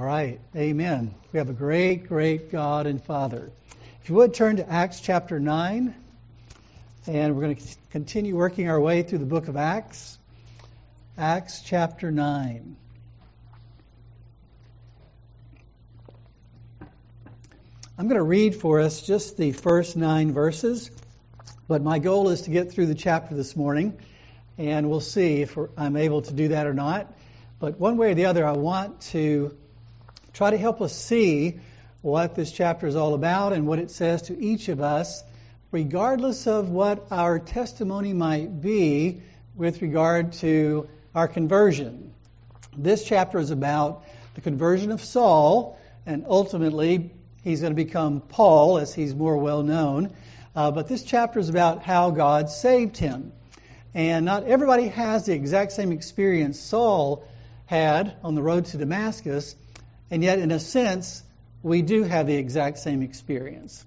All right, amen. We have a great, great God and Father. If you would turn to Acts chapter 9, and we're going to continue working our way through the book of Acts. Acts chapter 9. I'm going to read for us just the first nine verses, but my goal is to get through the chapter this morning, and we'll see if I'm able to do that or not. But one way or the other, I want to try to help us see what this chapter is all about and what it says to each of us, regardless of what our testimony might be with regard to our conversion. This chapter is about the conversion of Saul, and ultimately he's going to become Paul as he's more well known. Uh, but this chapter is about how God saved him. And not everybody has the exact same experience Saul had on the road to Damascus, and yet, in a sense, we do have the exact same experience.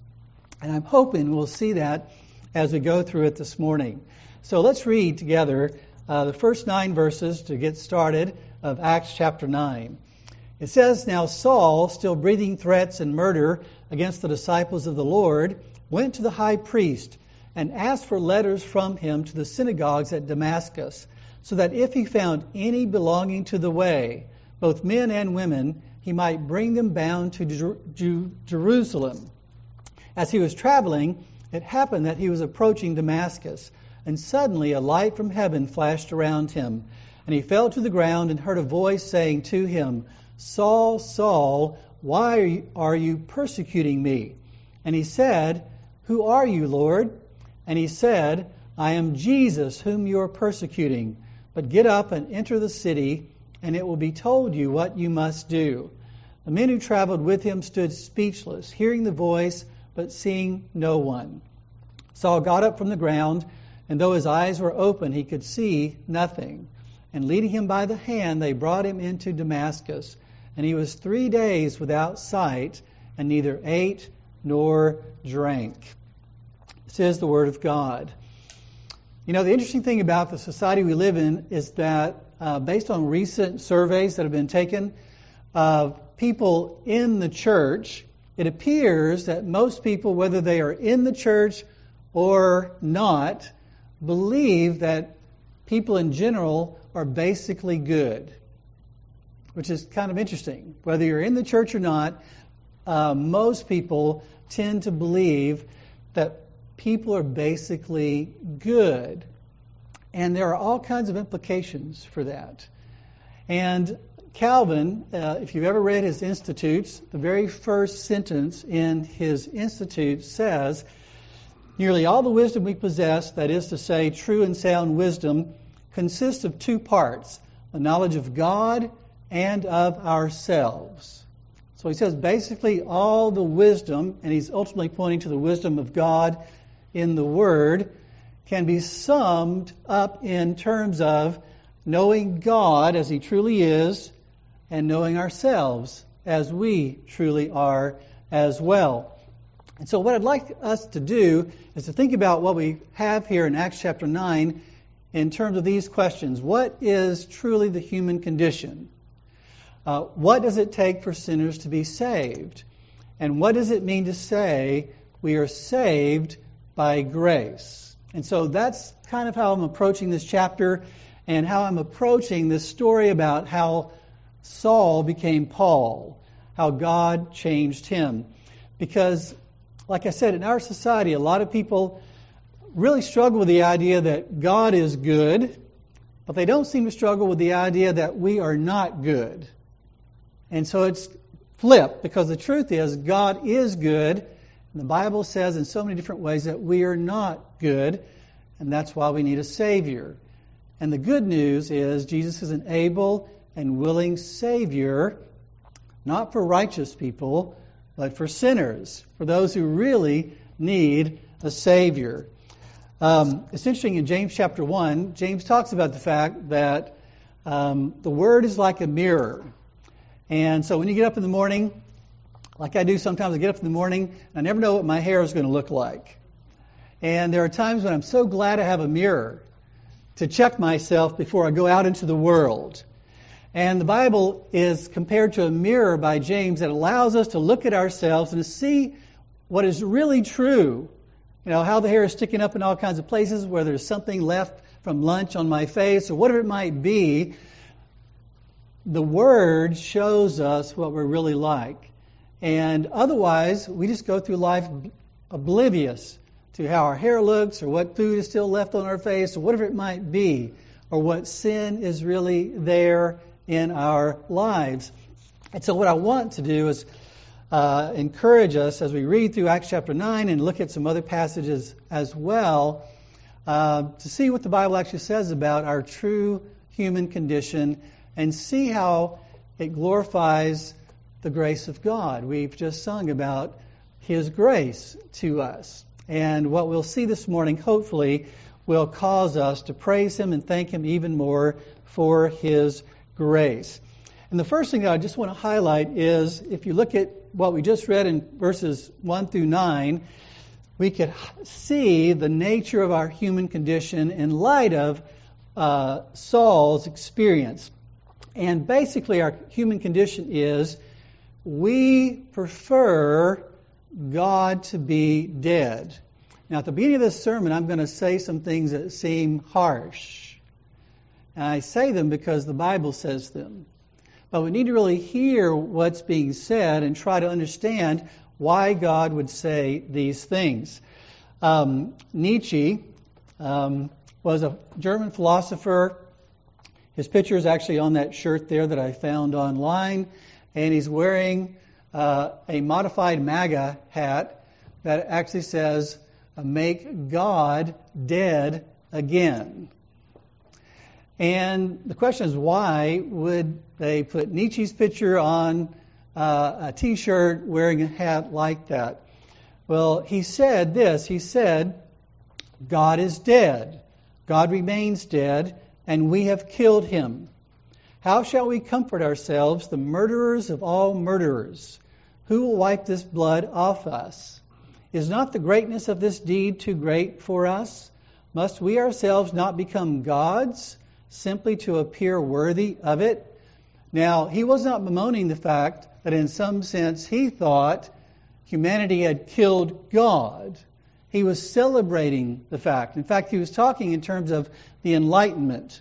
And I'm hoping we'll see that as we go through it this morning. So let's read together uh, the first nine verses to get started of Acts chapter 9. It says, Now Saul, still breathing threats and murder against the disciples of the Lord, went to the high priest and asked for letters from him to the synagogues at Damascus so that if he found any belonging to the way, both men and women, he might bring them bound to Jer- Jer- Jerusalem. As he was traveling, it happened that he was approaching Damascus, and suddenly a light from heaven flashed around him. And he fell to the ground and heard a voice saying to him, Saul, Saul, why are you persecuting me? And he said, Who are you, Lord? And he said, I am Jesus, whom you are persecuting. But get up and enter the city, and it will be told you what you must do. The men who traveled with him stood speechless, hearing the voice, but seeing no one. Saul got up from the ground, and though his eyes were open, he could see nothing. And leading him by the hand, they brought him into Damascus. And he was three days without sight, and neither ate nor drank. This is the word of God. You know, the interesting thing about the society we live in is that, uh, based on recent surveys that have been taken of people in the church, it appears that most people, whether they are in the church or not, believe that people in general are basically good, which is kind of interesting. Whether you're in the church or not, uh, most people tend to believe that people are basically good. And there are all kinds of implications for that. And Calvin, uh, if you've ever read his Institutes, the very first sentence in his Institutes says, Nearly all the wisdom we possess, that is to say, true and sound wisdom, consists of two parts the knowledge of God and of ourselves. So he says basically all the wisdom, and he's ultimately pointing to the wisdom of God in the Word can be summed up in terms of knowing God as He truly is and knowing ourselves as we truly are as well. And so, what I'd like us to do is to think about what we have here in Acts chapter 9 in terms of these questions. What is truly the human condition? Uh, what does it take for sinners to be saved? And what does it mean to say we are saved by grace. And so that's kind of how I'm approaching this chapter and how I'm approaching this story about how Saul became Paul, how God changed him. Because, like I said, in our society, a lot of people really struggle with the idea that God is good, but they don't seem to struggle with the idea that we are not good. And so it's flipped because the truth is God is good and the Bible says in so many different ways that we are not good, and that's why we need a Savior. And the good news is Jesus is an able and willing Savior, not for righteous people, but for sinners, for those who really need a Savior. Um, it's interesting in James chapter 1, James talks about the fact that um, the Word is like a mirror. And so when you get up in the morning, like I do sometimes. I get up in the morning, and I never know what my hair is going to look like. And there are times when I'm so glad I have a mirror to check myself before I go out into the world. And the Bible is compared to a mirror by James that allows us to look at ourselves and to see what is really true. You know, how the hair is sticking up in all kinds of places, where there's something left from lunch on my face, or whatever it might be. The Word shows us what we're really like. And otherwise, we just go through life oblivious to how our hair looks, or what food is still left on our face, or whatever it might be, or what sin is really there in our lives. And so, what I want to do is uh, encourage us as we read through Acts chapter 9 and look at some other passages as well uh, to see what the Bible actually says about our true human condition and see how it glorifies the grace of God. We've just sung about His grace to us. And what we'll see this morning, hopefully, will cause us to praise Him and thank Him even more for His grace. And the first thing that I just want to highlight is if you look at what we just read in verses 1 through 9, we could see the nature of our human condition in light of uh, Saul's experience. And basically, our human condition is we prefer God to be dead. Now, at the beginning of this sermon, I'm going to say some things that seem harsh. And I say them because the Bible says them. But we need to really hear what's being said and try to understand why God would say these things. Um, Nietzsche um, was a German philosopher. His picture is actually on that shirt there that I found online, and he's wearing uh, a modified MAGA hat that actually says, Make God dead again. And the question is, why would they put Nietzsche's picture on uh, a t shirt wearing a hat like that? Well, he said this He said, God is dead. God remains dead, and we have killed him. How shall we comfort ourselves, the murderers of all murderers? Who will wipe this blood off us? Is not the greatness of this deed too great for us? Must we ourselves not become gods? Simply to appear worthy of it. Now, he was not bemoaning the fact that in some sense he thought humanity had killed God. He was celebrating the fact. In fact, he was talking in terms of the Enlightenment,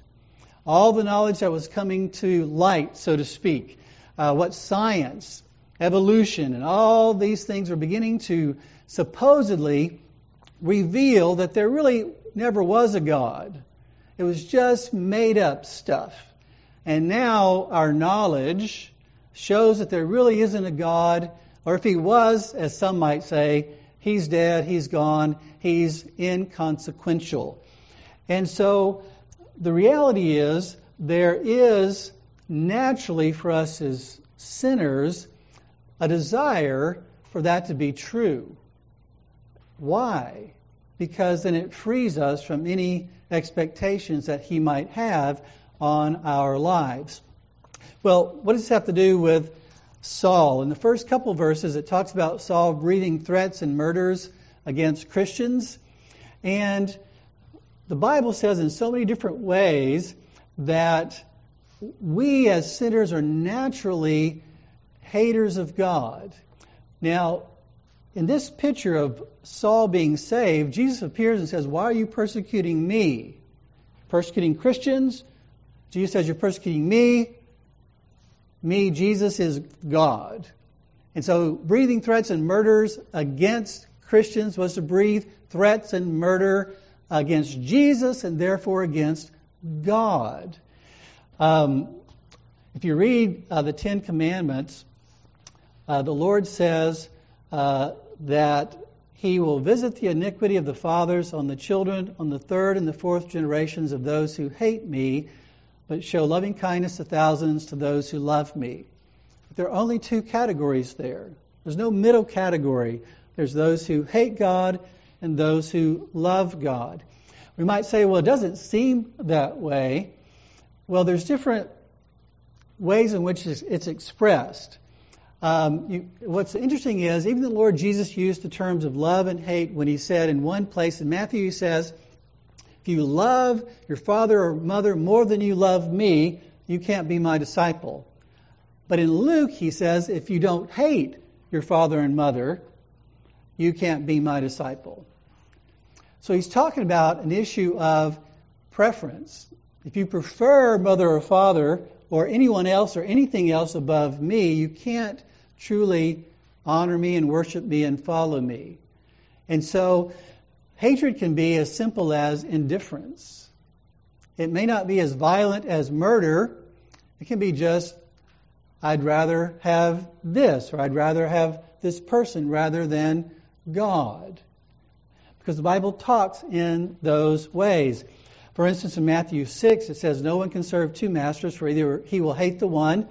all the knowledge that was coming to light, so to speak, uh, what science, evolution, and all these things were beginning to supposedly reveal that there really never was a God. It was just made up stuff. And now our knowledge shows that there really isn't a God, or if he was, as some might say, he's dead, he's gone, he's inconsequential. And so the reality is there is naturally for us as sinners a desire for that to be true. Why? Because then it frees us from any expectations that he might have on our lives. Well, what does this have to do with Saul? In the first couple verses, it talks about Saul breathing threats and murders against Christians. And the Bible says in so many different ways that we as sinners are naturally haters of God. Now, in this picture of Saul being saved, Jesus appears and says, Why are you persecuting me? Persecuting Christians? Jesus says, You're persecuting me. Me, Jesus, is God. And so breathing threats and murders against Christians was to breathe threats and murder against Jesus and therefore against God. Um, if you read uh, the Ten Commandments, uh, the Lord says uh, that he will visit the iniquity of the fathers on the children, on the third and the fourth generations of those who hate me, but show loving kindness to thousands to those who love me. But there are only two categories there. There's no middle category. There's those who hate God and those who love God. We might say, well, it doesn't seem that way. Well, there's different ways in which it's expressed. Um, you, what's interesting is even the Lord Jesus used the terms of love and hate when he said in one place in Matthew, he says, If you love your father or mother more than you love me, you can't be my disciple. But in Luke, he says, if you don't hate your father and mother, you can't be my disciple. So he's talking about an issue of preference. If you prefer mother or father or anyone else or anything else above me, you can't truly honor me and worship me and follow me. And so hatred can be as simple as indifference. It may not be as violent as murder. It can be just, I'd rather have this, or I'd rather have this person rather than God. Because the Bible talks in those ways. For instance, in Matthew 6, it says, No one can serve two masters, for either he will hate the one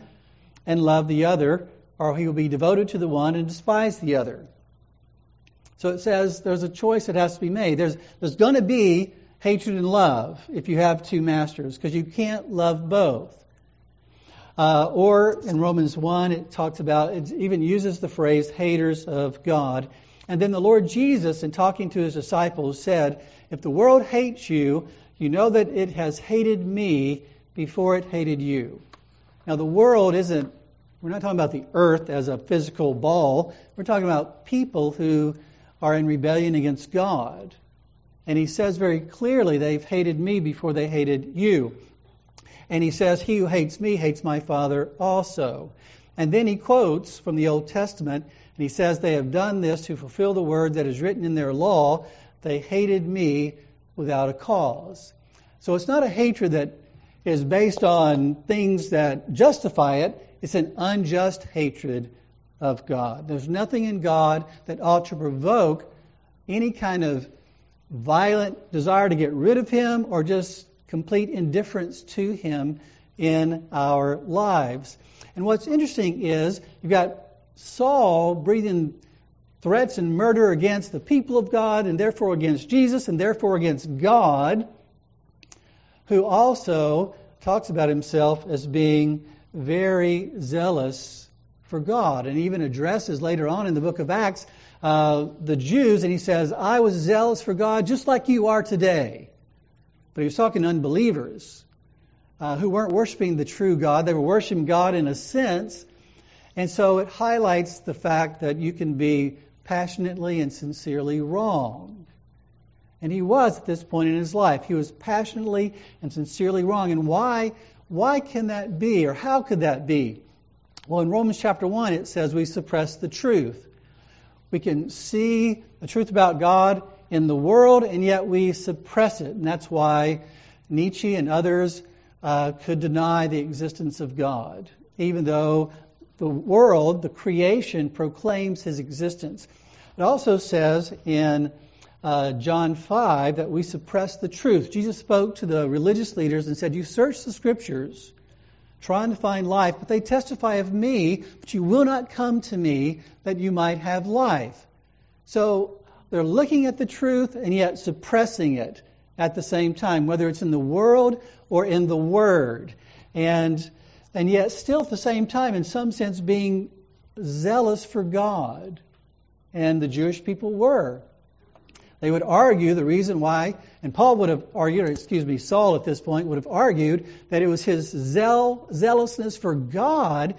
and love the other, or he will be devoted to the one and despise the other. So it says there's a choice that has to be made. There's, there's going to be hatred and love if you have two masters, because you can't love both. Uh, or in Romans 1, it talks about, it even uses the phrase haters of God. And then the Lord Jesus, in talking to his disciples, said, If the world hates you, you know that it has hated me before it hated you. Now, the world isn't, we're not talking about the earth as a physical ball. We're talking about people who are in rebellion against God. And he says very clearly, they've hated me before they hated you. And he says, He who hates me hates my Father also. And then he quotes from the Old Testament, and he says, They have done this to fulfill the word that is written in their law. They hated me without a cause. So it's not a hatred that is based on things that justify it, it's an unjust hatred of God. There's nothing in God that ought to provoke any kind of violent desire to get rid of Him or just complete indifference to Him in our lives. And what's interesting is you've got Saul breathing threats and murder against the people of God and therefore against Jesus and therefore against God, who also talks about himself as being very zealous for God and even addresses later on in the book of Acts uh, the Jews and he says, I was zealous for God just like you are today. But he was talking to unbelievers uh, who weren't worshiping the true God. They were worshiping God in a sense. And so it highlights the fact that you can be passionately and sincerely wrong. And he was at this point in his life. He was passionately and sincerely wrong. And why, why can that be, or how could that be? Well, in Romans chapter 1, it says we suppress the truth. We can see the truth about God in the world, and yet we suppress it. And that's why Nietzsche and others uh, could deny the existence of God, even though the world, the creation, proclaims his existence. It also says in uh, John 5 that we suppress the truth. Jesus spoke to the religious leaders and said, You search the scriptures trying to find life, but they testify of me, but you will not come to me that you might have life. So they're looking at the truth and yet suppressing it at the same time, whether it's in the world or in the Word. And, and yet, still at the same time, in some sense, being zealous for God. And the Jewish people were. They would argue the reason why, and Paul would have argued, or excuse me, Saul at this point would have argued that it was his zeal, zealousness for God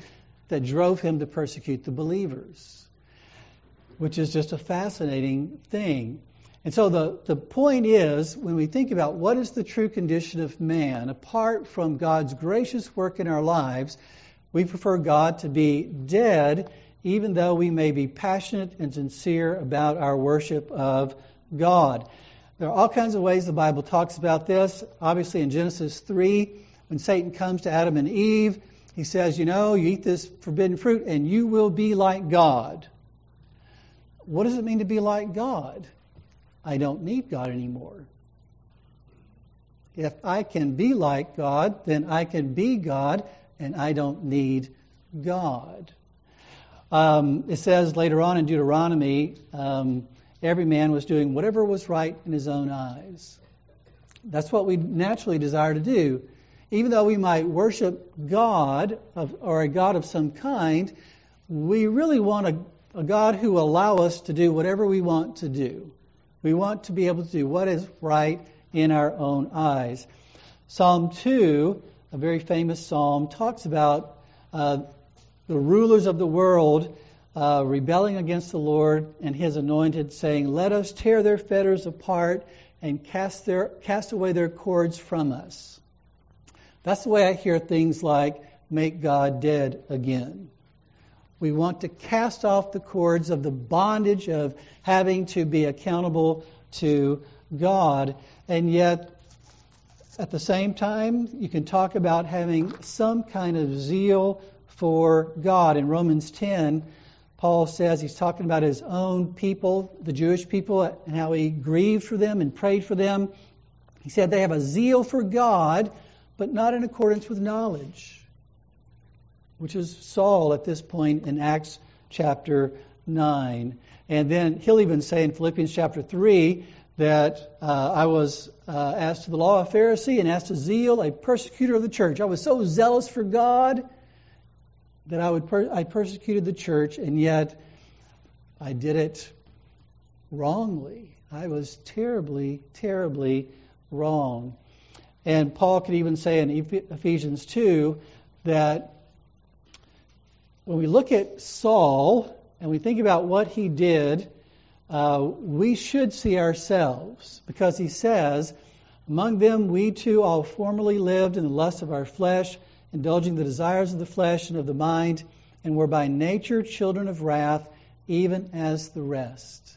that drove him to persecute the believers, which is just a fascinating thing. And so the, the point is, when we think about what is the true condition of man, apart from God's gracious work in our lives, we prefer God to be dead, even though we may be passionate and sincere about our worship of God. There are all kinds of ways the Bible talks about this. Obviously, in Genesis 3, when Satan comes to Adam and Eve, he says, You know, you eat this forbidden fruit and you will be like God. What does it mean to be like God? I don't need God anymore. If I can be like God, then I can be God and I don't need God. Um, it says later on in Deuteronomy, um, every man was doing whatever was right in his own eyes. That's what we naturally desire to do. Even though we might worship God of, or a God of some kind, we really want a, a God who will allow us to do whatever we want to do. We want to be able to do what is right in our own eyes. Psalm 2 a very famous psalm, talks about uh, the rulers of the world uh, rebelling against the Lord and his anointed, saying, Let us tear their fetters apart and cast, their, cast away their cords from us. That's the way I hear things like, make God dead again. We want to cast off the cords of the bondage of having to be accountable to God. And yet, at the same time, you can talk about having some kind of zeal for God. In Romans 10, Paul says he's talking about his own people, the Jewish people, and how he grieved for them and prayed for them. He said they have a zeal for God, but not in accordance with knowledge, which is Saul at this point in Acts chapter 9. And then he'll even say in Philippians chapter 3 that uh, I was uh, asked to the law a Pharisee and asked to zeal a persecutor of the church. I was so zealous for God that I would per- I persecuted the church, and yet I did it wrongly. I was terribly, terribly wrong. And Paul could even say in Ephesians 2 that when we look at Saul and we think about what he did, uh, we should see ourselves because he says, Among them we too all formerly lived in the lust of our flesh indulging the desires of the flesh and of the mind, and were by nature children of wrath, even as the rest.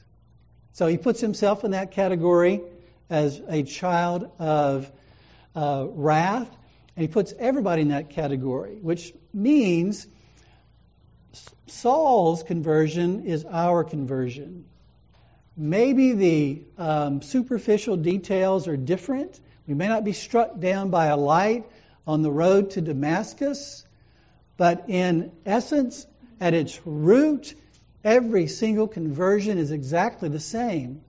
So he puts himself in that category as a child of uh, wrath, and he puts everybody in that category, which means Saul's conversion is our conversion. Maybe the um, superficial details are different. We may not be struck down by a light on the road to Damascus, but in essence, at its root, every single conversion is exactly the same.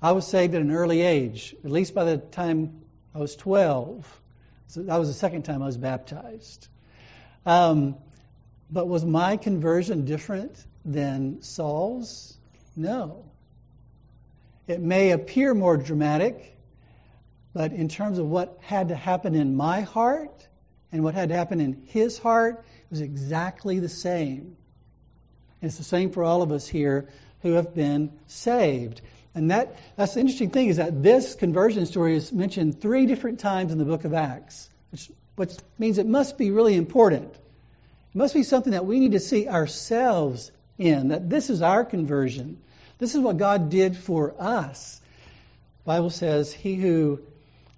I was saved at an early age, at least by the time I was 12. So that was the second time I was baptized. Um, but was my conversion different than Saul's? No. It may appear more dramatic, but in terms of what had to happen in my heart and what had to happen in his heart, it was exactly the same. And it's the same for all of us here who have been saved. And that, that's the interesting thing is that this conversion story is mentioned three different times in the book of Acts, which, which means it must be really important. It must be something that we need to see ourselves in, that this is our conversion. This is what God did for us. The Bible says, He who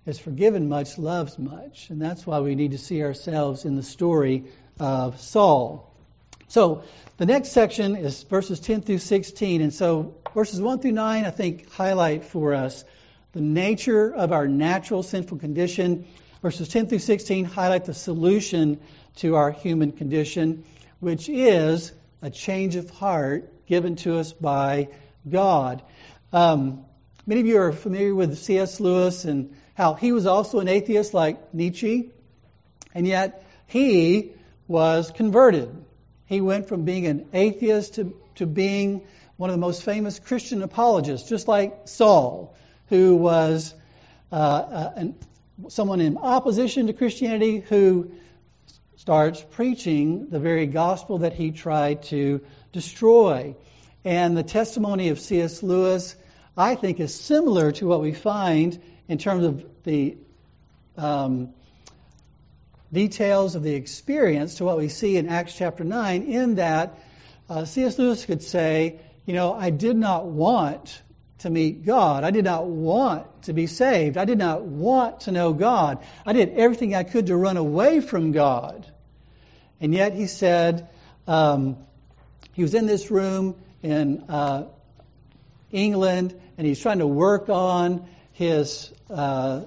is forgiven much, loves much. And that's why we need to see ourselves in the story of Saul. So the next section is verses 10 through 16. And so verses 1 through 9, I think, highlight for us the nature of our natural sinful condition. Verses 10 through 16 highlight the solution to our human condition, which is a change of heart given to us by God. Um, many of you are familiar with C.S. Lewis and how he was also an atheist like Nietzsche, and yet he was converted. He went from being an atheist to, to being one of the most famous Christian apologists, just like Saul, who was uh, uh, an, someone in opposition to Christianity who starts preaching the very gospel that he tried to destroy. And the testimony of C.S. Lewis, I think, is similar to what we find in terms of the um, details of the experience to what we see in Acts chapter 9, in that uh, C.S. Lewis could say, you know, I did not want to meet God. I did not want to be saved. I did not want to know God. I did everything I could to run away from God. And yet he said, um, he was in this room in uh, England and he's trying to work on his uh,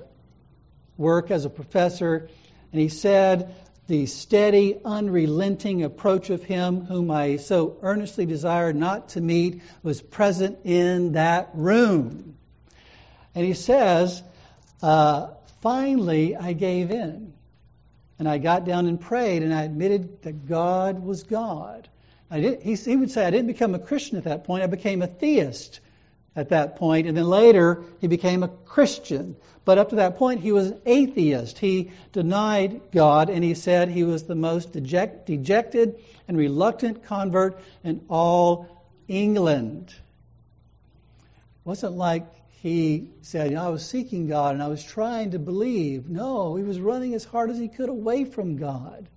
work as a professor, and he said, The steady, unrelenting approach of him whom I so earnestly desired not to meet was present in that room. And he says, uh, Finally, I gave in. And I got down and prayed, and I admitted that God was God. He would say, I didn't become a Christian at that point, I became a theist at that point, and then later he became a Christian. But up to that point, he was an atheist. He denied God, and he said he was the most deject, dejected and reluctant convert in all England. It wasn't like he said, I was seeking God and I was trying to believe. No, he was running as hard as he could away from God.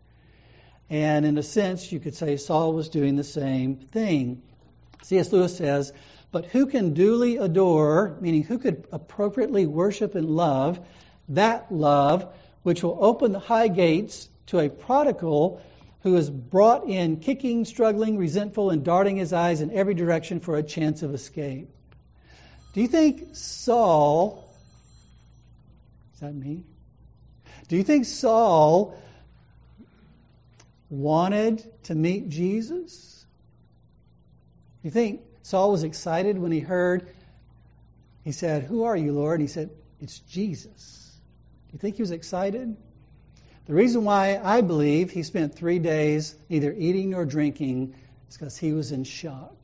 And in a sense, you could say Saul was doing the same thing. C.S. Lewis says, But who can duly adore, meaning who could appropriately worship and love, that love which will open the high gates to a prodigal who is brought in kicking, struggling, resentful, and darting his eyes in every direction for a chance of escape? Do you think Saul, is that me? Do you think Saul wanted to meet Jesus? Do You think Saul was excited when he heard, he said, Who are you, Lord? And he said, It's Jesus. Do you think he was excited? The reason why I believe he spent three days neither eating nor drinking is because he was in shock.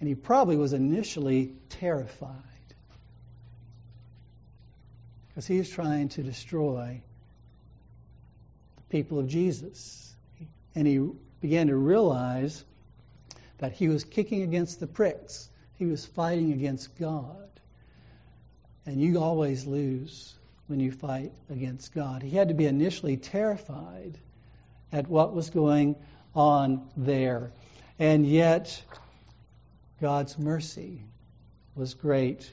And he probably was initially terrified because he was trying to destroy the people of Jesus. And he began to realize he was kicking against the pricks, he was fighting against God. And you always lose when you fight against God. He had to be initially terrified at what was going on there. And yet, God's mercy was great.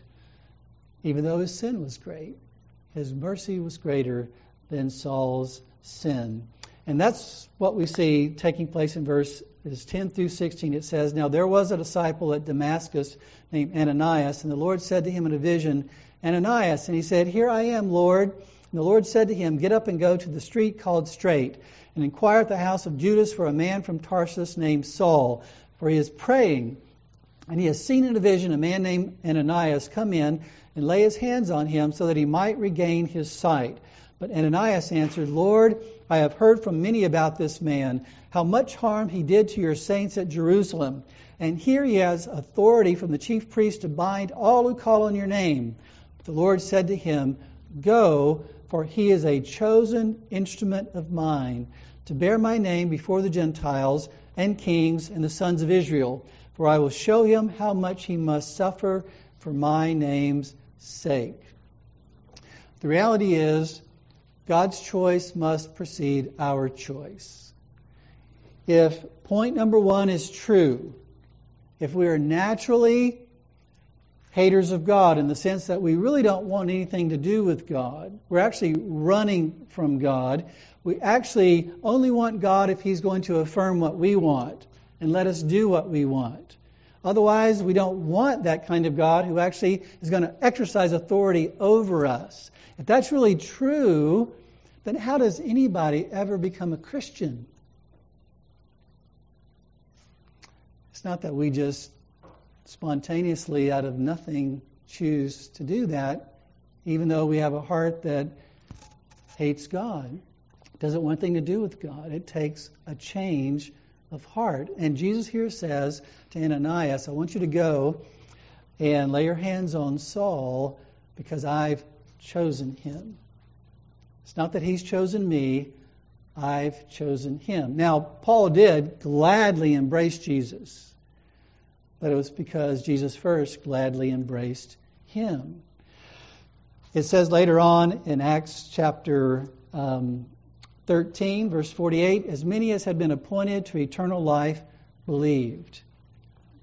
Even though his sin was great, his mercy was greater than Saul's sin. And that's what we see taking place in verses 10 through 16. It says, Now there was a disciple at Damascus named Ananias, and the Lord said to him in a vision, Ananias, and he said, Here I am, Lord. And the Lord said to him, Get up and go to the street called Straight, and inquire at the house of Judas for a man from Tarsus named Saul, for he is praying. And he has seen in a vision a man named Ananias come in and lay his hands on him so that he might regain his sight. But Ananias answered, Lord, I have heard from many about this man, how much harm he did to your saints at Jerusalem. And here he has authority from the chief priest to bind all who call on your name. But the Lord said to him, Go, for he is a chosen instrument of mine to bear my name before the Gentiles and kings and the sons of Israel for I will show him how much he must suffer for my name's sake. The reality is, God's choice must precede our choice. If point number one is true, if we are naturally haters of God in the sense that we really don't want anything to do with God, we're actually running from God. We actually only want God if He's going to affirm what we want and let us do what we want. Otherwise, we don't want that kind of God who actually is going to exercise authority over us. If that's really true, then how does anybody ever become a Christian? It's not that we just spontaneously, out of nothing, choose to do that, even though we have a heart that hates God. Doesn't want anything to do with God. It takes a change of heart. And Jesus here says to Ananias, I want you to go and lay your hands on Saul because I've chosen him. It's not that he's chosen me, I've chosen him. Now, Paul did gladly embrace Jesus, but it was because Jesus first gladly embraced him. It says later on in Acts chapter um, 13, verse 48, as many as had been appointed to eternal life believed.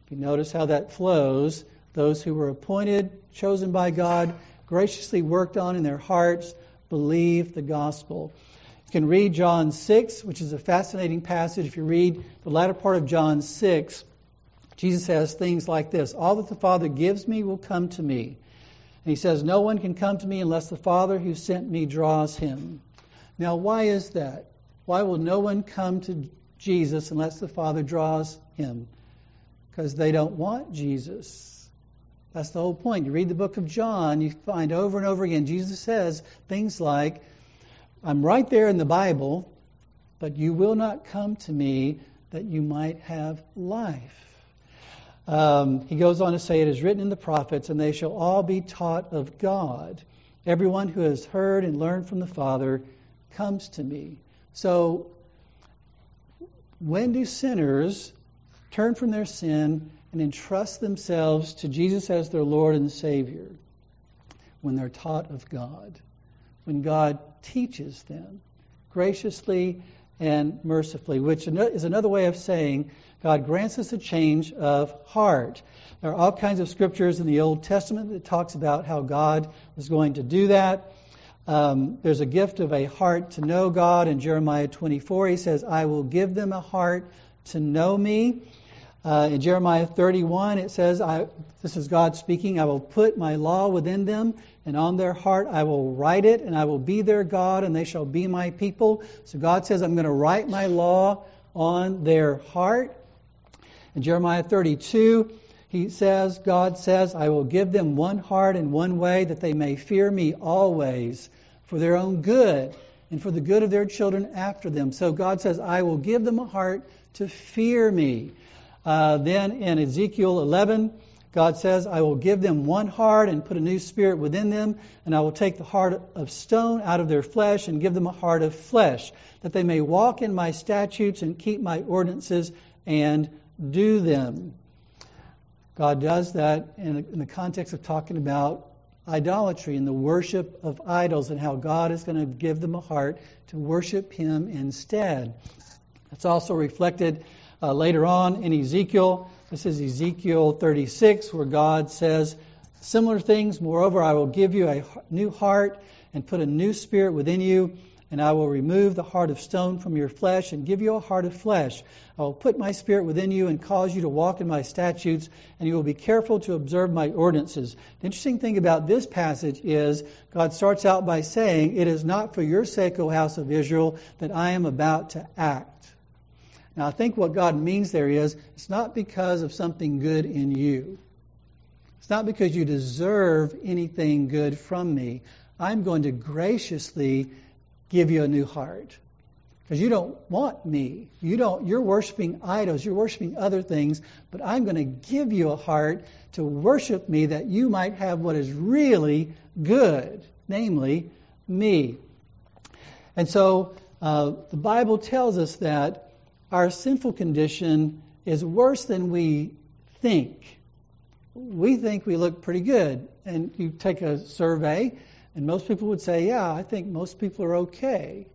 If You notice how that flows. Those who were appointed, chosen by God, graciously worked on in their hearts, believed the gospel. You can read John 6, which is a fascinating passage. If you read the latter part of John 6, Jesus says things like this All that the Father gives me will come to me. And he says, No one can come to me unless the Father who sent me draws him. Now, why is that? Why will no one come to Jesus unless the Father draws him? Because they don't want Jesus. That's the whole point. You read the book of John, you find over and over again Jesus says things like, I'm right there in the Bible, but you will not come to me that you might have life. Um, he goes on to say, It is written in the prophets, and they shall all be taught of God. Everyone who has heard and learned from the Father comes to me. So, when do sinners turn from their sin and entrust themselves to Jesus as their Lord and Savior? When they're taught of God, when God teaches them graciously and mercifully, which is another way of saying God grants us a change of heart. There are all kinds of scriptures in the Old Testament that talks about how God was going to do that. Um, there's a gift of a heart to know God in Jeremiah 24. He says, I will give them a heart to know me. Uh, in Jeremiah 31, it says, I, This is God speaking, I will put my law within them, and on their heart I will write it, and I will be their God, and they shall be my people. So God says, I'm going to write my law on their heart. In Jeremiah 32, he says, God says, I will give them one heart and one way that they may fear me always for their own good and for the good of their children after them. So God says, I will give them a heart to fear me. Uh, then in Ezekiel 11, God says, I will give them one heart and put a new spirit within them, and I will take the heart of stone out of their flesh and give them a heart of flesh, that they may walk in my statutes and keep my ordinances and do them. God does that in, in the context of talking about idolatry and the worship of idols and how God is going to give them a heart to worship Him instead. It's also reflected uh, later on in Ezekiel. This is Ezekiel 36, where God says similar things. Moreover, I will give you a new heart and put a new spirit within you, and I will remove the heart of stone from your flesh and give you a heart of flesh. I will put my spirit within you and cause you to walk in my statutes, and you will be careful to observe my ordinances. The interesting thing about this passage is God starts out by saying, It is not for your sake, O house of Israel, that I am about to act. Now, I think what God means there is it's not because of something good in you. It's not because you deserve anything good from me. I'm going to graciously give you a new heart. Because you don't want me. You don't you're worshiping idols, you're worshiping other things, but I'm going to give you a heart to worship me that you might have what is really good, namely me. And so uh, the Bible tells us that our sinful condition is worse than we think. We think we look pretty good. And you take a survey, and most people would say, Yeah, I think most people are okay.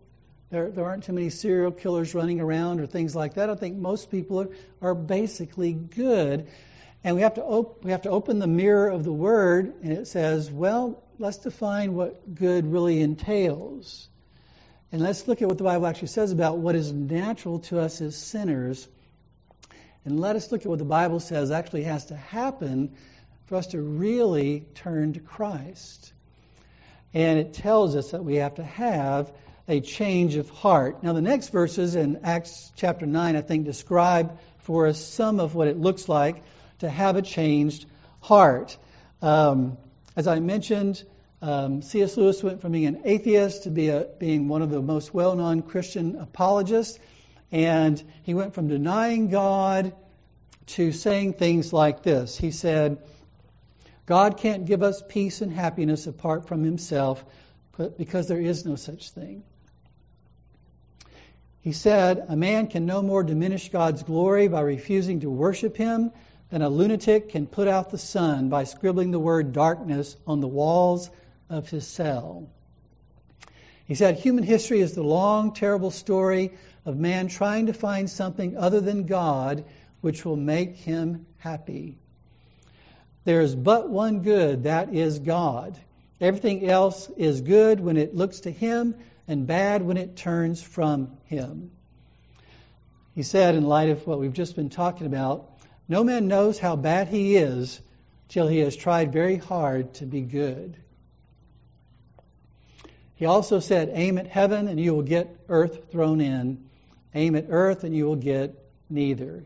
There, there aren't too many serial killers running around or things like that. I think most people are, are basically good. And we have, to op- we have to open the mirror of the Word, and it says, Well, let's define what good really entails. And let's look at what the Bible actually says about what is natural to us as sinners. And let us look at what the Bible says actually has to happen for us to really turn to Christ. And it tells us that we have to have a change of heart. Now, the next verses in Acts chapter 9, I think, describe for us some of what it looks like to have a changed heart. Um, as I mentioned, um, C.S. Lewis went from being an atheist to be a, being one of the most well known Christian apologists. And he went from denying God to saying things like this. He said, God can't give us peace and happiness apart from himself because there is no such thing. He said, A man can no more diminish God's glory by refusing to worship him than a lunatic can put out the sun by scribbling the word darkness on the walls of his cell. He said, Human history is the long, terrible story of man trying to find something other than God which will make him happy. There is but one good, that is God. Everything else is good when it looks to Him and bad when it turns from Him. He said, in light of what we've just been talking about, no man knows how bad he is till he has tried very hard to be good. He also said, Aim at heaven and you will get earth thrown in. Aim at earth and you will get neither.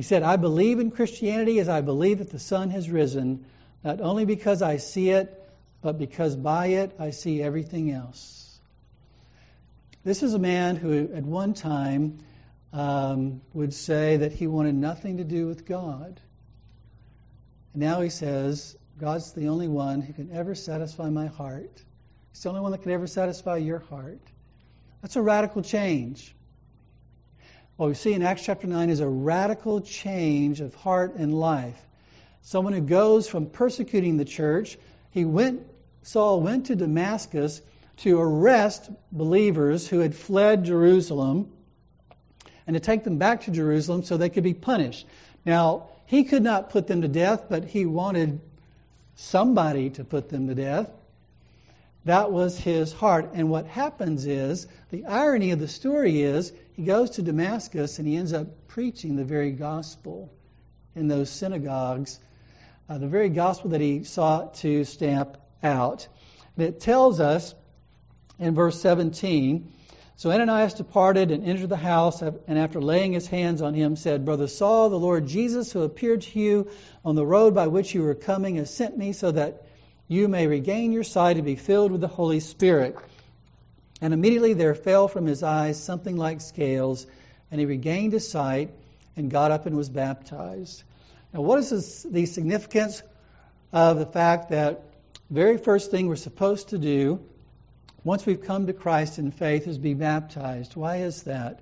He said, I believe in Christianity as I believe that the sun has risen, not only because I see it, but because by it I see everything else. This is a man who, at one time, um, would say that he wanted nothing to do with God. And now he says, God's the only one who can ever satisfy my heart. He's the only one that can ever satisfy your heart. That's a radical change. What we see in Acts chapter 9 is a radical change of heart and life. Someone who goes from persecuting the church, he went, Saul went to Damascus to arrest believers who had fled Jerusalem and to take them back to Jerusalem so they could be punished. Now, he could not put them to death, but he wanted somebody to put them to death. That was his heart. And what happens is, the irony of the story is, he goes to Damascus and he ends up preaching the very gospel in those synagogues, uh, the very gospel that he sought to stamp out. And it tells us in verse 17 So Ananias departed and entered the house, and after laying his hands on him, said, Brother Saul, the Lord Jesus, who appeared to you on the road by which you were coming, has sent me so that you may regain your sight and be filled with the Holy Spirit. And immediately there fell from his eyes something like scales, and he regained his sight and got up and was baptized. Now, what is this, the significance of the fact that the very first thing we're supposed to do once we've come to Christ in faith is be baptized? Why is that?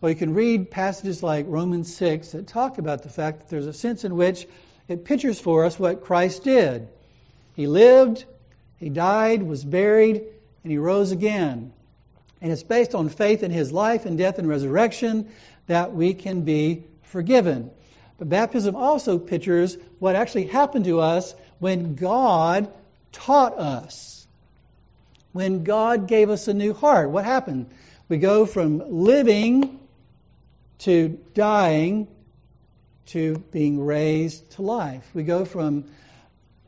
Well, you can read passages like Romans 6 that talk about the fact that there's a sense in which it pictures for us what Christ did. He lived, he died, was buried, and he rose again. And it's based on faith in his life and death and resurrection that we can be forgiven. But baptism also pictures what actually happened to us when God taught us. When God gave us a new heart. What happened? We go from living to dying to being raised to life. We go from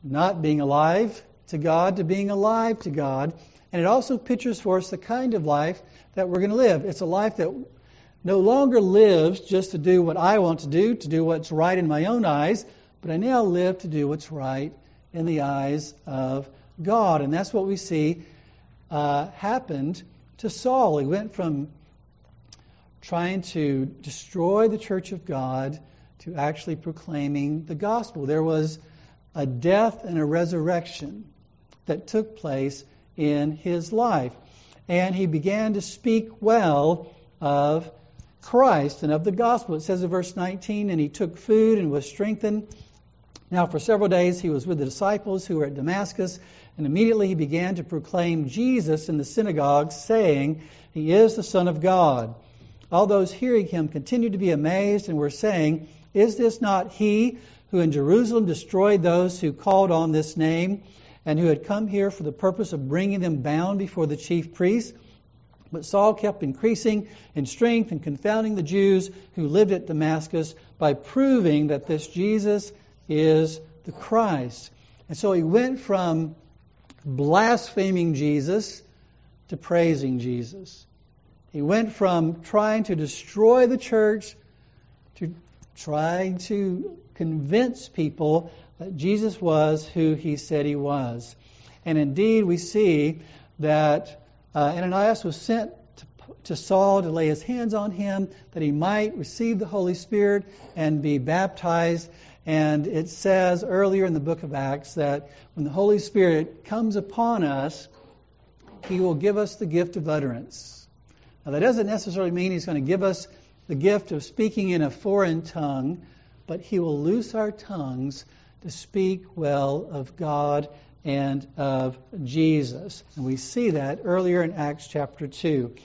not being alive to God to being alive to God. And it also pictures for us the kind of life that we're going to live. It's a life that no longer lives just to do what I want to do, to do what's right in my own eyes, but I now live to do what's right in the eyes of God. And that's what we see uh, happened to Saul. He went from trying to destroy the church of God to actually proclaiming the gospel. There was a death and a resurrection that took place in his life. And he began to speak well of Christ and of the gospel. It says in verse 19, and he took food and was strengthened. Now, for several days he was with the disciples who were at Damascus, and immediately he began to proclaim Jesus in the synagogues, saying, He is the Son of God. All those hearing him continued to be amazed and were saying, Is this not he who in Jerusalem destroyed those who called on this name? And who had come here for the purpose of bringing them bound before the chief priests. But Saul kept increasing in strength and confounding the Jews who lived at Damascus by proving that this Jesus is the Christ. And so he went from blaspheming Jesus to praising Jesus. He went from trying to destroy the church to trying to convince people Jesus was who he said he was. And indeed, we see that uh, Ananias was sent to, to Saul to lay his hands on him that he might receive the Holy Spirit and be baptized. And it says earlier in the book of Acts that when the Holy Spirit comes upon us, he will give us the gift of utterance. Now, that doesn't necessarily mean he's going to give us the gift of speaking in a foreign tongue, but he will loose our tongues to speak well of God and of Jesus. And we see that earlier in Acts chapter 2.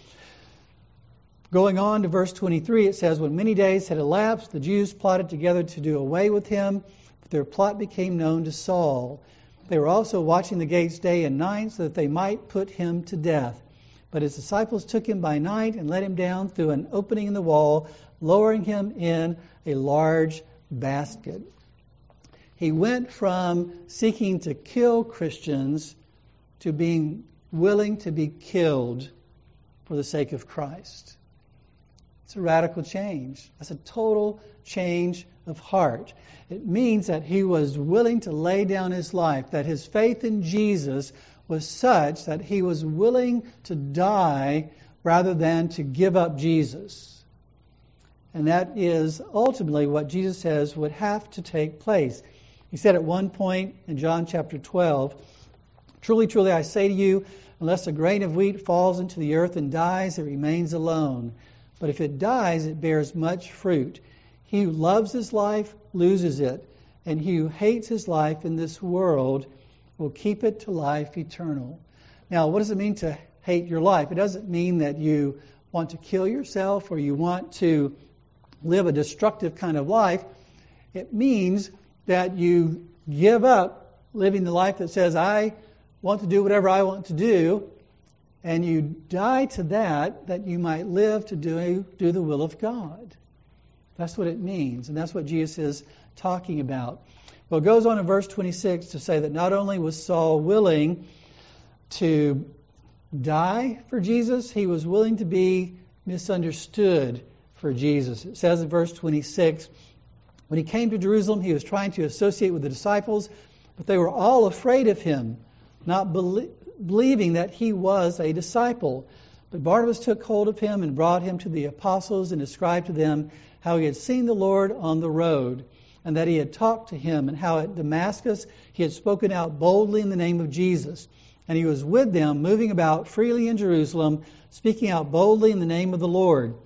Going on to verse 23, it says, When many days had elapsed, the Jews plotted together to do away with him, but their plot became known to Saul. They were also watching the gates day and night so that they might put him to death. But his disciples took him by night and let him down through an opening in the wall, lowering him in a large basket. He went from seeking to kill Christians to being willing to be killed for the sake of Christ. It's a radical change. That's a total change of heart. It means that he was willing to lay down his life, that his faith in Jesus was such that he was willing to die rather than to give up Jesus. And that is ultimately what Jesus says would have to take place. He said at one point in John chapter 12, Truly, truly, I say to you, unless a grain of wheat falls into the earth and dies, it remains alone. But if it dies, it bears much fruit. He who loves his life loses it, and he who hates his life in this world will keep it to life eternal. Now, what does it mean to hate your life? It doesn't mean that you want to kill yourself or you want to live a destructive kind of life. It means that you give up living the life that says, I want to do whatever I want to do, and you die to that, that you might live to do, do the will of God. That's what it means, and that's what Jesus is talking about. Well, it goes on in verse 26 to say that not only was Saul willing to die for Jesus, he was willing to be misunderstood for Jesus. It says in verse 26 when he came to Jerusalem, he was trying to associate with the disciples, but they were all afraid of him not believing that he was a disciple. But Barnabas took hold of him and brought him to the apostles and described to them how he had seen the Lord on the road and that he had talked to him and how at Damascus he had spoken out boldly in the name of Jesus. And he was with them, moving about freely in Jerusalem, speaking out boldly in the name of the Lord.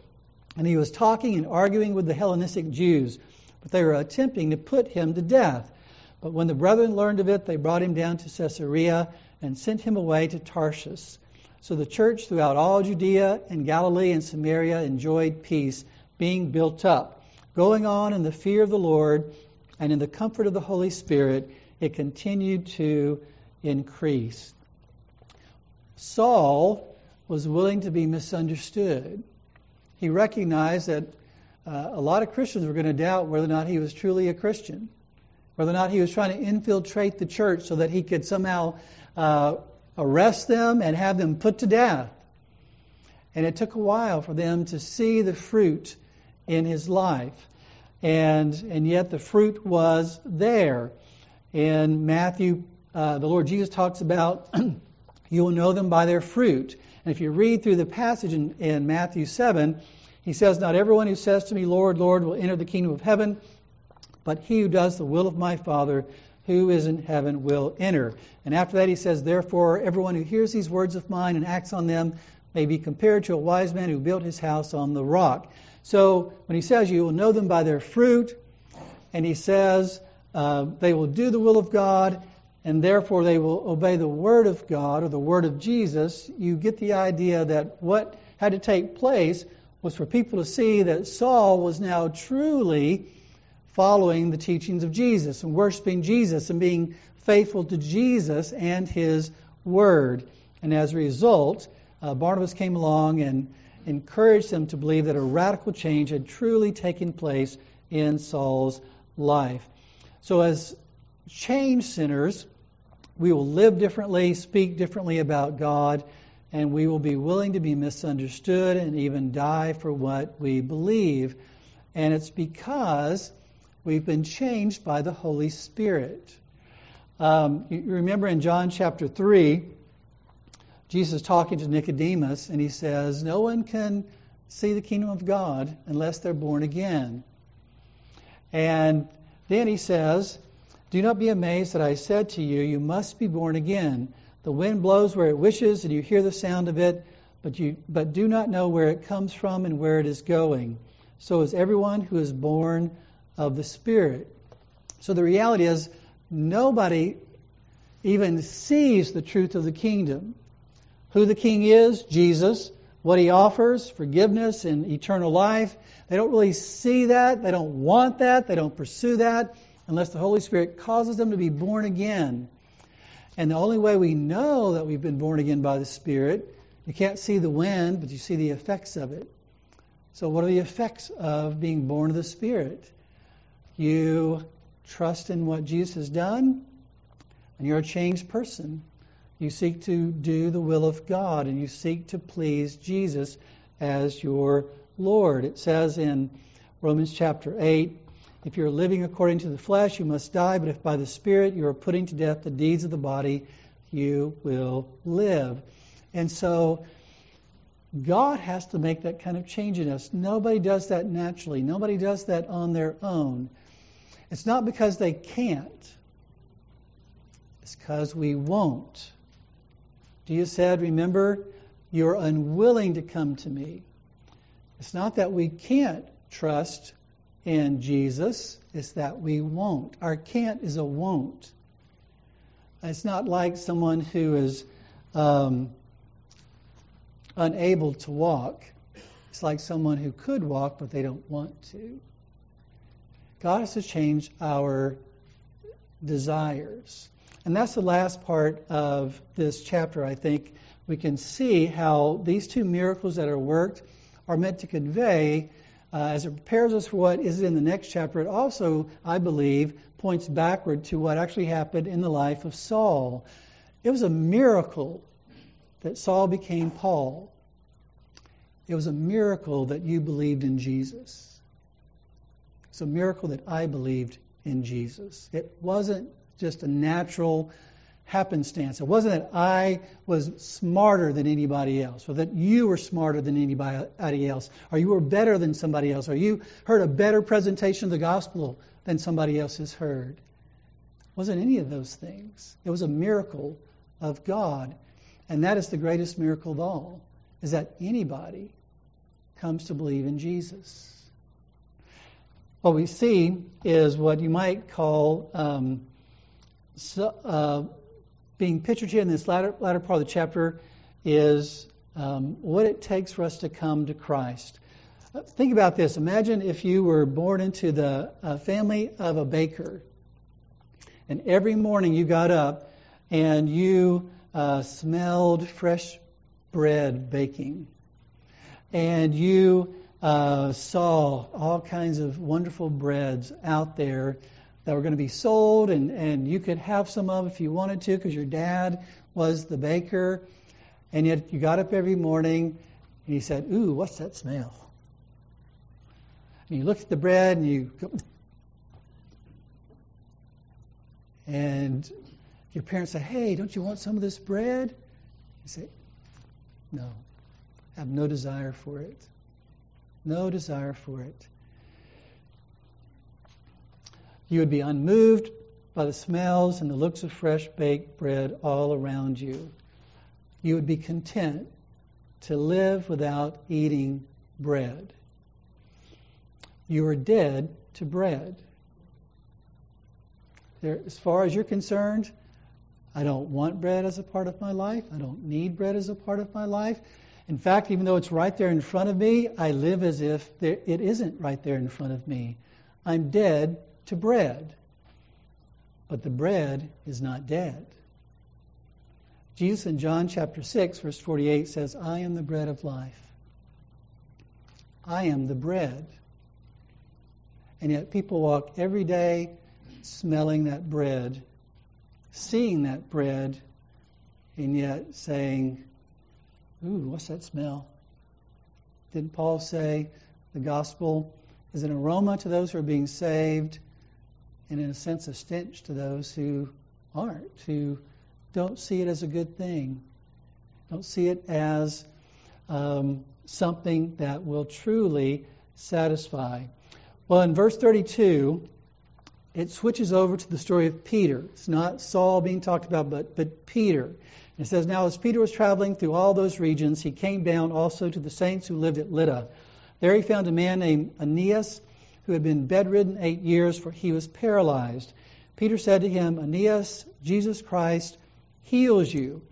And he was talking and arguing with the Hellenistic Jews, but they were attempting to put him to death. But when the brethren learned of it, they brought him down to Caesarea and sent him away to Tarsus. So the church throughout all Judea and Galilee and Samaria enjoyed peace, being built up. Going on in the fear of the Lord and in the comfort of the Holy Spirit, it continued to increase. Saul was willing to be misunderstood. He recognized that uh, a lot of Christians were going to doubt whether or not he was truly a Christian whether or not he was trying to infiltrate the church so that he could somehow uh, arrest them and have them put to death. And it took a while for them to see the fruit in his life. And, and yet the fruit was there. In Matthew, uh, the Lord Jesus talks about, you will know them by their fruit. And if you read through the passage in, in Matthew 7, he says, Not everyone who says to me, Lord, Lord, will enter the kingdom of heaven but he who does the will of my Father who is in heaven will enter. And after that, he says, Therefore, everyone who hears these words of mine and acts on them may be compared to a wise man who built his house on the rock. So when he says, You will know them by their fruit, and he says, uh, They will do the will of God, and therefore they will obey the word of God or the word of Jesus, you get the idea that what had to take place was for people to see that Saul was now truly following the teachings of Jesus and worshiping Jesus and being faithful to Jesus and his word. And as a result, uh, Barnabas came along and encouraged them to believe that a radical change had truly taken place in Saul's life. So, as changed sinners, we will live differently, speak differently about God, and we will be willing to be misunderstood and even die for what we believe. And it's because We've been changed by the Holy Spirit. Um, you remember in John chapter 3, Jesus talking to Nicodemus, and he says, No one can see the kingdom of God unless they're born again. And then he says, Do not be amazed that I said to you, You must be born again. The wind blows where it wishes, and you hear the sound of it, but, you, but do not know where it comes from and where it is going. So is everyone who is born of the Spirit. So the reality is, nobody even sees the truth of the kingdom. Who the king is, Jesus, what he offers, forgiveness and eternal life. They don't really see that. They don't want that. They don't pursue that unless the Holy Spirit causes them to be born again. And the only way we know that we've been born again by the Spirit, you can't see the wind, but you see the effects of it. So, what are the effects of being born of the Spirit? You trust in what Jesus has done, and you're a changed person. You seek to do the will of God, and you seek to please Jesus as your Lord. It says in Romans chapter 8 if you're living according to the flesh, you must die, but if by the Spirit you are putting to death the deeds of the body, you will live. And so, God has to make that kind of change in us. Nobody does that naturally. Nobody does that on their own. It's not because they can't, it's because we won't. Jesus said, Remember, you're unwilling to come to me. It's not that we can't trust in Jesus, is that we won't. Our can't is a won't. It's not like someone who is um, unable to walk. It's like someone who could walk, but they don't want to. God has to change our desires. And that's the last part of this chapter, I think. We can see how these two miracles that are worked are meant to convey, uh, as it prepares us for what is in the next chapter, it also, I believe, points backward to what actually happened in the life of Saul. It was a miracle that Saul became Paul. It was a miracle that you believed in Jesus. It's a miracle that I believed in Jesus. It wasn't just a natural happenstance. It wasn't that I was smarter than anybody else, or that you were smarter than anybody else, or you were better than somebody else, or you heard a better presentation of the gospel than somebody else has heard. It wasn't any of those things. It was a miracle of God. And that is the greatest miracle of all, is that anybody comes to believe in Jesus. What we see is what you might call um, so, uh, being pictured here in this latter, latter part of the chapter is um, what it takes for us to come to Christ. Uh, think about this. Imagine if you were born into the uh, family of a baker, and every morning you got up and you uh, smelled fresh bread baking, and you uh, saw all kinds of wonderful breads out there that were going to be sold, and, and you could have some of if you wanted to because your dad was the baker. And yet you got up every morning and you said, Ooh, what's that smell? And you looked at the bread and you and your parents say, Hey, don't you want some of this bread? You say, No, I have no desire for it. No desire for it. You would be unmoved by the smells and the looks of fresh baked bread all around you. You would be content to live without eating bread. You are dead to bread. There, as far as you're concerned, I don't want bread as a part of my life. I don't need bread as a part of my life. In fact, even though it's right there in front of me, I live as if there, it isn't right there in front of me. I'm dead to bread. But the bread is not dead. Jesus in John chapter 6, verse 48 says, I am the bread of life. I am the bread. And yet people walk every day smelling that bread, seeing that bread, and yet saying, Ooh, what's that smell? Didn't Paul say the gospel is an aroma to those who are being saved and in a sense a stench to those who aren't, who don't see it as a good thing, don't see it as um, something that will truly satisfy. Well, in verse 32, it switches over to the story of Peter. It's not Saul being talked about, but, but Peter. It says, Now as Peter was traveling through all those regions, he came down also to the saints who lived at Lydda. There he found a man named Aeneas who had been bedridden eight years, for he was paralyzed. Peter said to him, Aeneas, Jesus Christ heals you.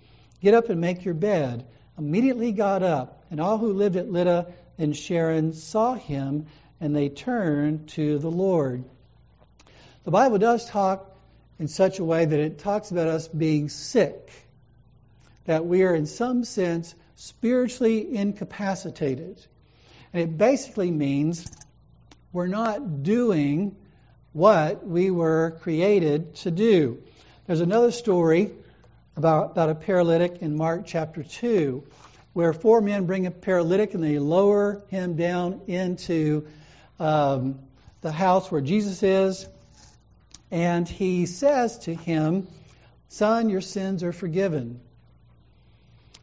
Get up and make your bed. Immediately got up, and all who lived at Lydda and Sharon saw him, and they turned to the Lord. The Bible does talk in such a way that it talks about us being sick, that we are in some sense spiritually incapacitated. And it basically means we're not doing what we were created to do. There's another story about, about a paralytic in Mark chapter 2, where four men bring a paralytic and they lower him down into um, the house where Jesus is. And he says to him, Son, your sins are forgiven.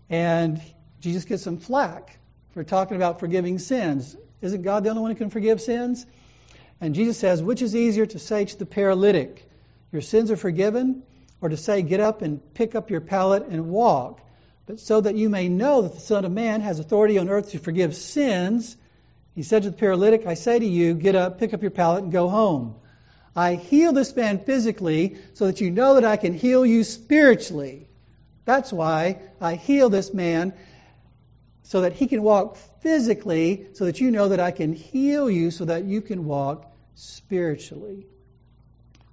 And Jesus gets some flack for talking about forgiving sins. Isn't God the only one who can forgive sins? And Jesus says, which is easier to say to the paralytic, Your sins are forgiven, or to say, Get up and pick up your pallet and walk? But so that you may know that the Son of Man has authority on earth to forgive sins, he said to the paralytic, I say to you, Get up, pick up your pallet, and go home. I heal this man physically so that you know that I can heal you spiritually. That's why I heal this man so that he can walk physically, so that you know that I can heal you so that you can walk spiritually.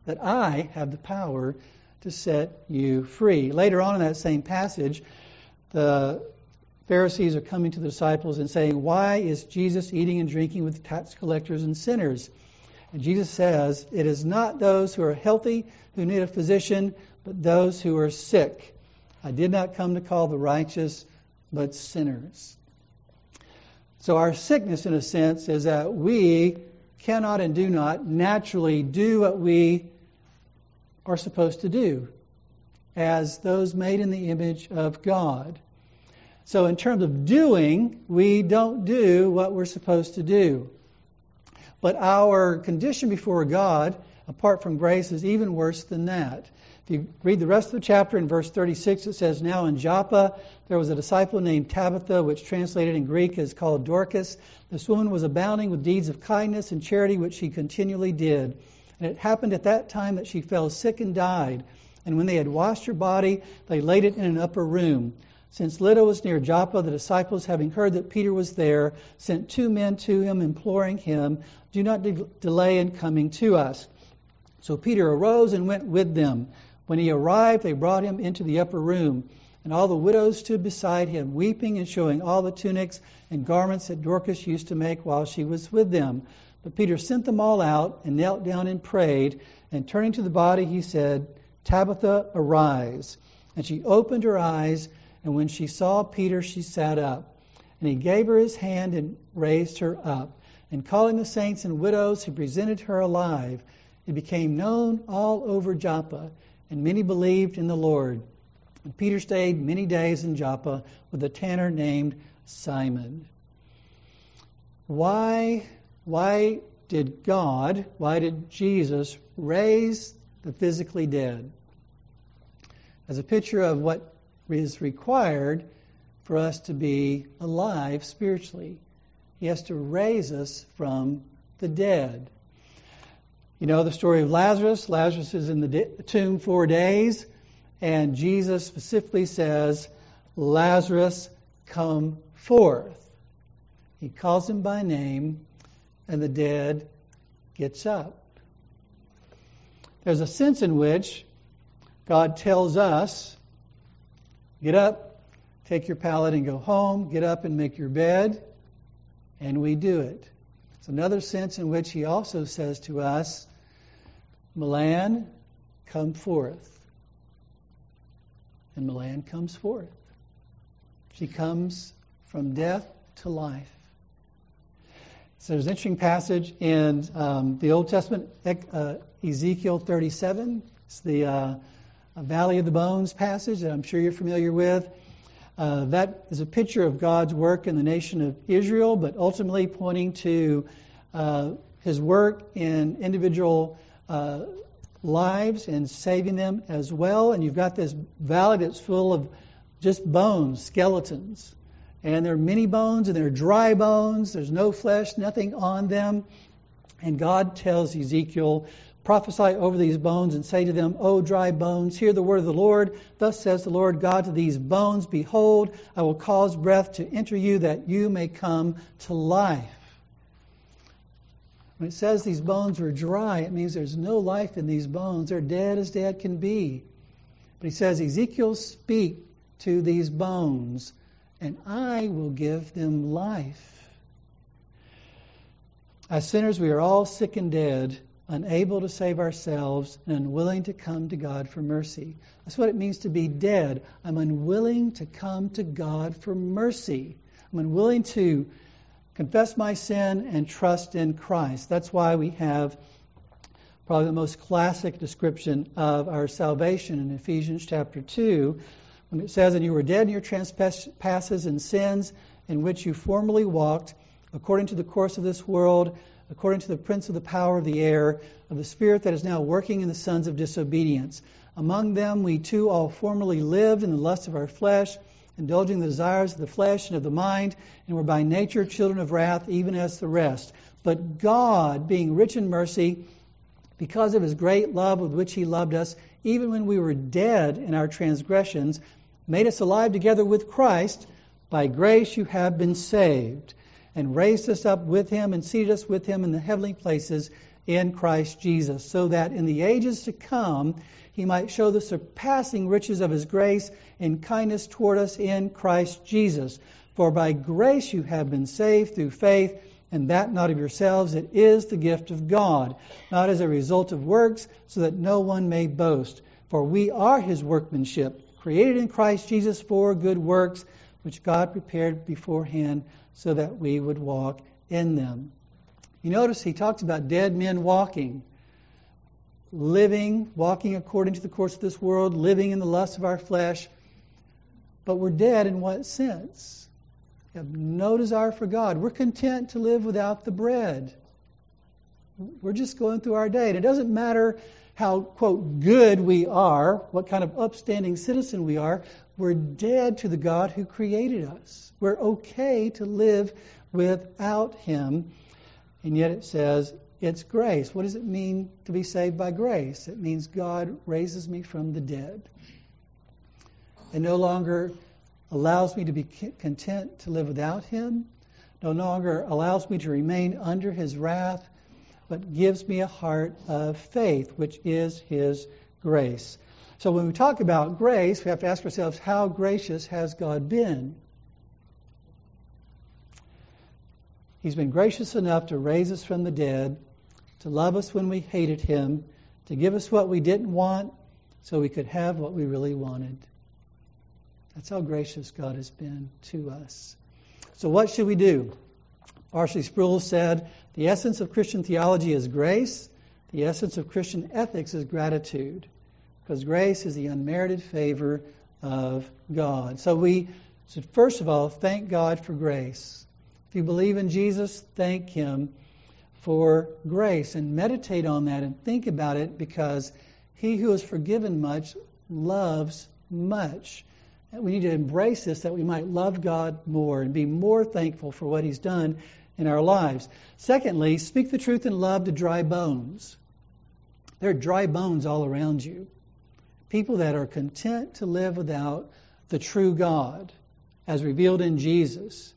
That I have the power to set you free. Later on in that same passage, the Pharisees are coming to the disciples and saying, Why is Jesus eating and drinking with tax collectors and sinners? And Jesus says, It is not those who are healthy who need a physician, but those who are sick. I did not come to call the righteous, but sinners. So, our sickness, in a sense, is that we cannot and do not naturally do what we are supposed to do as those made in the image of God. So, in terms of doing, we don't do what we're supposed to do. But our condition before God, apart from grace, is even worse than that. If you read the rest of the chapter in verse 36, it says, Now in Joppa there was a disciple named Tabitha, which translated in Greek is called Dorcas. This woman was abounding with deeds of kindness and charity, which she continually did. And it happened at that time that she fell sick and died. And when they had washed her body, they laid it in an upper room. Since Lydda was near Joppa, the disciples, having heard that Peter was there, sent two men to him, imploring him, Do not de- delay in coming to us. So Peter arose and went with them. When he arrived, they brought him into the upper room. And all the widows stood beside him, weeping and showing all the tunics and garments that Dorcas used to make while she was with them. But Peter sent them all out and knelt down and prayed. And turning to the body, he said, Tabitha, arise. And she opened her eyes, and when she saw Peter, she sat up. And he gave her his hand and raised her up. And calling the saints and widows, he presented her alive. It became known all over Joppa and many believed in the Lord. And Peter stayed many days in Joppa with a tanner named Simon. Why, why did God, why did Jesus raise the physically dead? As a picture of what is required for us to be alive spiritually. He has to raise us from the dead. You know the story of Lazarus. Lazarus is in the tomb four days, and Jesus specifically says, Lazarus, come forth. He calls him by name, and the dead gets up. There's a sense in which God tells us, get up, take your pallet and go home, get up and make your bed, and we do it. It's another sense in which he also says to us, Milan, come forth. And Milan comes forth. She comes from death to life. So there's an interesting passage in um, the Old Testament, uh, Ezekiel 37. It's the uh, Valley of the Bones passage that I'm sure you're familiar with. Uh, that is a picture of God's work in the nation of Israel, but ultimately pointing to uh, his work in individual uh, lives and saving them as well. And you've got this valley that's full of just bones, skeletons. And there are many bones, and there are dry bones. There's no flesh, nothing on them. And God tells Ezekiel, prophesy over these bones and say to them, O dry bones, hear the word of the Lord. Thus says the Lord God to these bones, Behold, I will cause breath to enter you that you may come to life. When it says these bones were dry, it means there's no life in these bones. They're dead as dead can be. But he says, Ezekiel, speak to these bones, and I will give them life. As sinners, we are all sick and dead, unable to save ourselves and unwilling to come to God for mercy. That's what it means to be dead. I'm unwilling to come to God for mercy. I'm unwilling to confess my sin and trust in Christ. That's why we have probably the most classic description of our salvation in Ephesians chapter 2 when it says, And you were dead in your trespasses and sins in which you formerly walked according to the course of this world according to the prince of the power of the air, of the spirit that is now working in the sons of disobedience. Among them we too all formerly lived in the lust of our flesh, indulging the desires of the flesh and of the mind, and were by nature children of wrath, even as the rest. But God, being rich in mercy, because of his great love with which he loved us, even when we were dead in our transgressions, made us alive together with Christ. By grace you have been saved, and raised us up with him and seated us with him in the heavenly places in Christ Jesus, so that in the ages to come he might show the surpassing riches of his grace and kindness toward us in Christ Jesus. For by grace you have been saved through faith and that not of yourselves. It is the gift of God, not as a result of works, so that no one may boast. For we are his workmanship, created in Christ Jesus for good works, which God prepared beforehand so that we would walk in them. You notice he talks about dead men walking, living, walking according to the course of this world, living in the lust of our flesh. But we're dead in what sense? We have no desire for God. We're content to live without the bread. We're just going through our day. And it doesn't matter how, quote, good we are, what kind of upstanding citizen we are, we're dead to the God who created us. We're okay to live without Him. And yet it says it's grace. What does it mean to be saved by grace? It means God raises me from the dead. And no longer allows me to be content to live without Him, no longer allows me to remain under His wrath, but gives me a heart of faith, which is His grace. So when we talk about grace, we have to ask ourselves, how gracious has God been? He's been gracious enough to raise us from the dead, to love us when we hated Him, to give us what we didn't want so we could have what we really wanted. That's how gracious God has been to us. So, what should we do? R.C. Sproul said, The essence of Christian theology is grace, the essence of Christian ethics is gratitude, because grace is the unmerited favor of God. So, we should first of all thank God for grace. If you believe in Jesus, thank Him for grace and meditate on that and think about it because he who is forgiven much loves much. We need to embrace this that we might love God more and be more thankful for what He's done in our lives. Secondly, speak the truth in love to dry bones. There are dry bones all around you. People that are content to live without the true God as revealed in Jesus.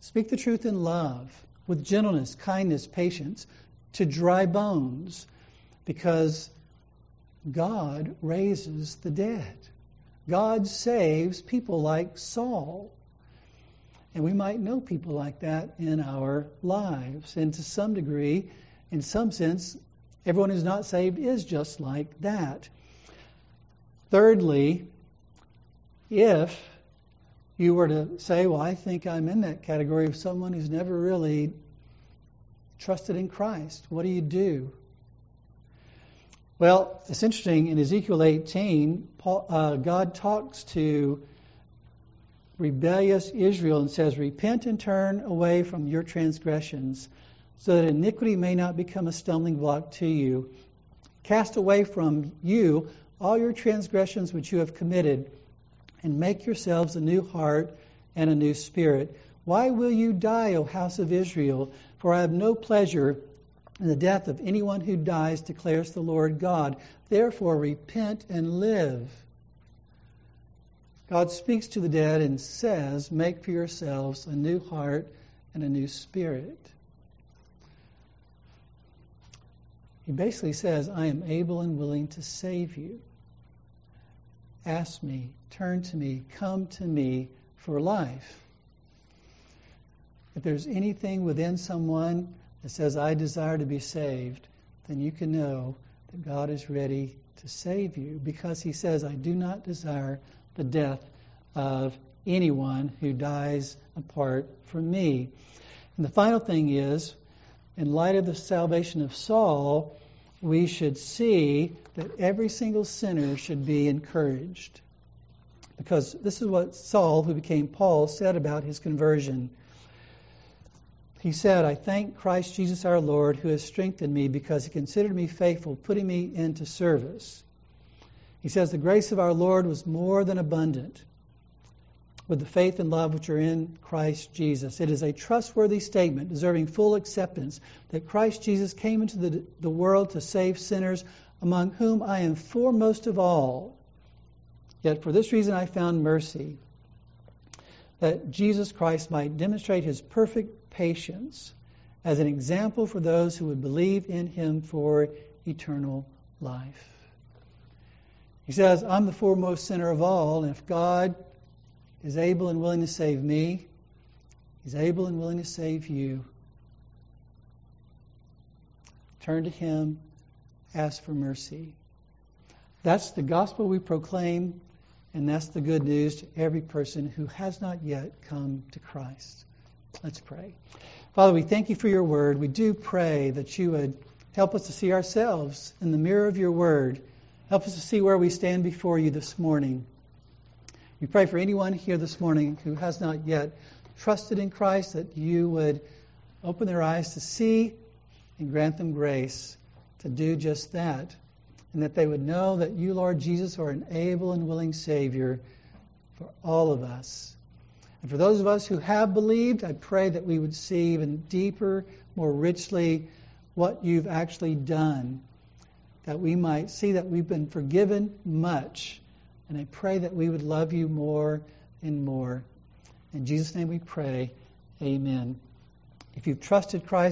Speak the truth in love with gentleness, kindness, patience to dry bones because God raises the dead. God saves people like Saul. And we might know people like that in our lives. And to some degree, in some sense, everyone who's not saved is just like that. Thirdly, if you were to say, Well, I think I'm in that category of someone who's never really trusted in Christ, what do you do? Well, it's interesting. In Ezekiel 18, Paul, uh, God talks to rebellious Israel and says, Repent and turn away from your transgressions, so that iniquity may not become a stumbling block to you. Cast away from you all your transgressions which you have committed, and make yourselves a new heart and a new spirit. Why will you die, O house of Israel? For I have no pleasure in the death of anyone who dies declares the Lord God. Therefore, repent and live. God speaks to the dead and says, Make for yourselves a new heart and a new spirit. He basically says, I am able and willing to save you. Ask me, turn to me, come to me for life. If there's anything within someone that says, I desire to be saved, then you can know that God is ready to save you because he says, I do not desire the death of anyone who dies apart from me. And the final thing is, in light of the salvation of Saul, we should see that every single sinner should be encouraged. Because this is what Saul, who became Paul, said about his conversion. He said, I thank Christ Jesus our Lord who has strengthened me because he considered me faithful, putting me into service. He says, The grace of our Lord was more than abundant with the faith and love which are in Christ Jesus. It is a trustworthy statement deserving full acceptance that Christ Jesus came into the, the world to save sinners, among whom I am foremost of all. Yet for this reason I found mercy, that Jesus Christ might demonstrate his perfect patience as an example for those who would believe in him for eternal life. He says, I'm the foremost sinner of all, and if God is able and willing to save me. He's able and willing to save you. Turn to Him, ask for mercy. That's the gospel we proclaim, and that's the good news to every person who has not yet come to Christ. Let's pray. Father, we thank you for your word. We do pray that you would help us to see ourselves in the mirror of your word. Help us to see where we stand before you this morning. We pray for anyone here this morning who has not yet trusted in Christ that you would open their eyes to see and grant them grace to do just that. And that they would know that you, Lord Jesus, are an able and willing Savior for all of us. And for those of us who have believed, I pray that we would see even deeper, more richly, what you've actually done. That we might see that we've been forgiven much and I pray that we would love you more and more. In Jesus' name we pray. Amen. If you've trusted Christ,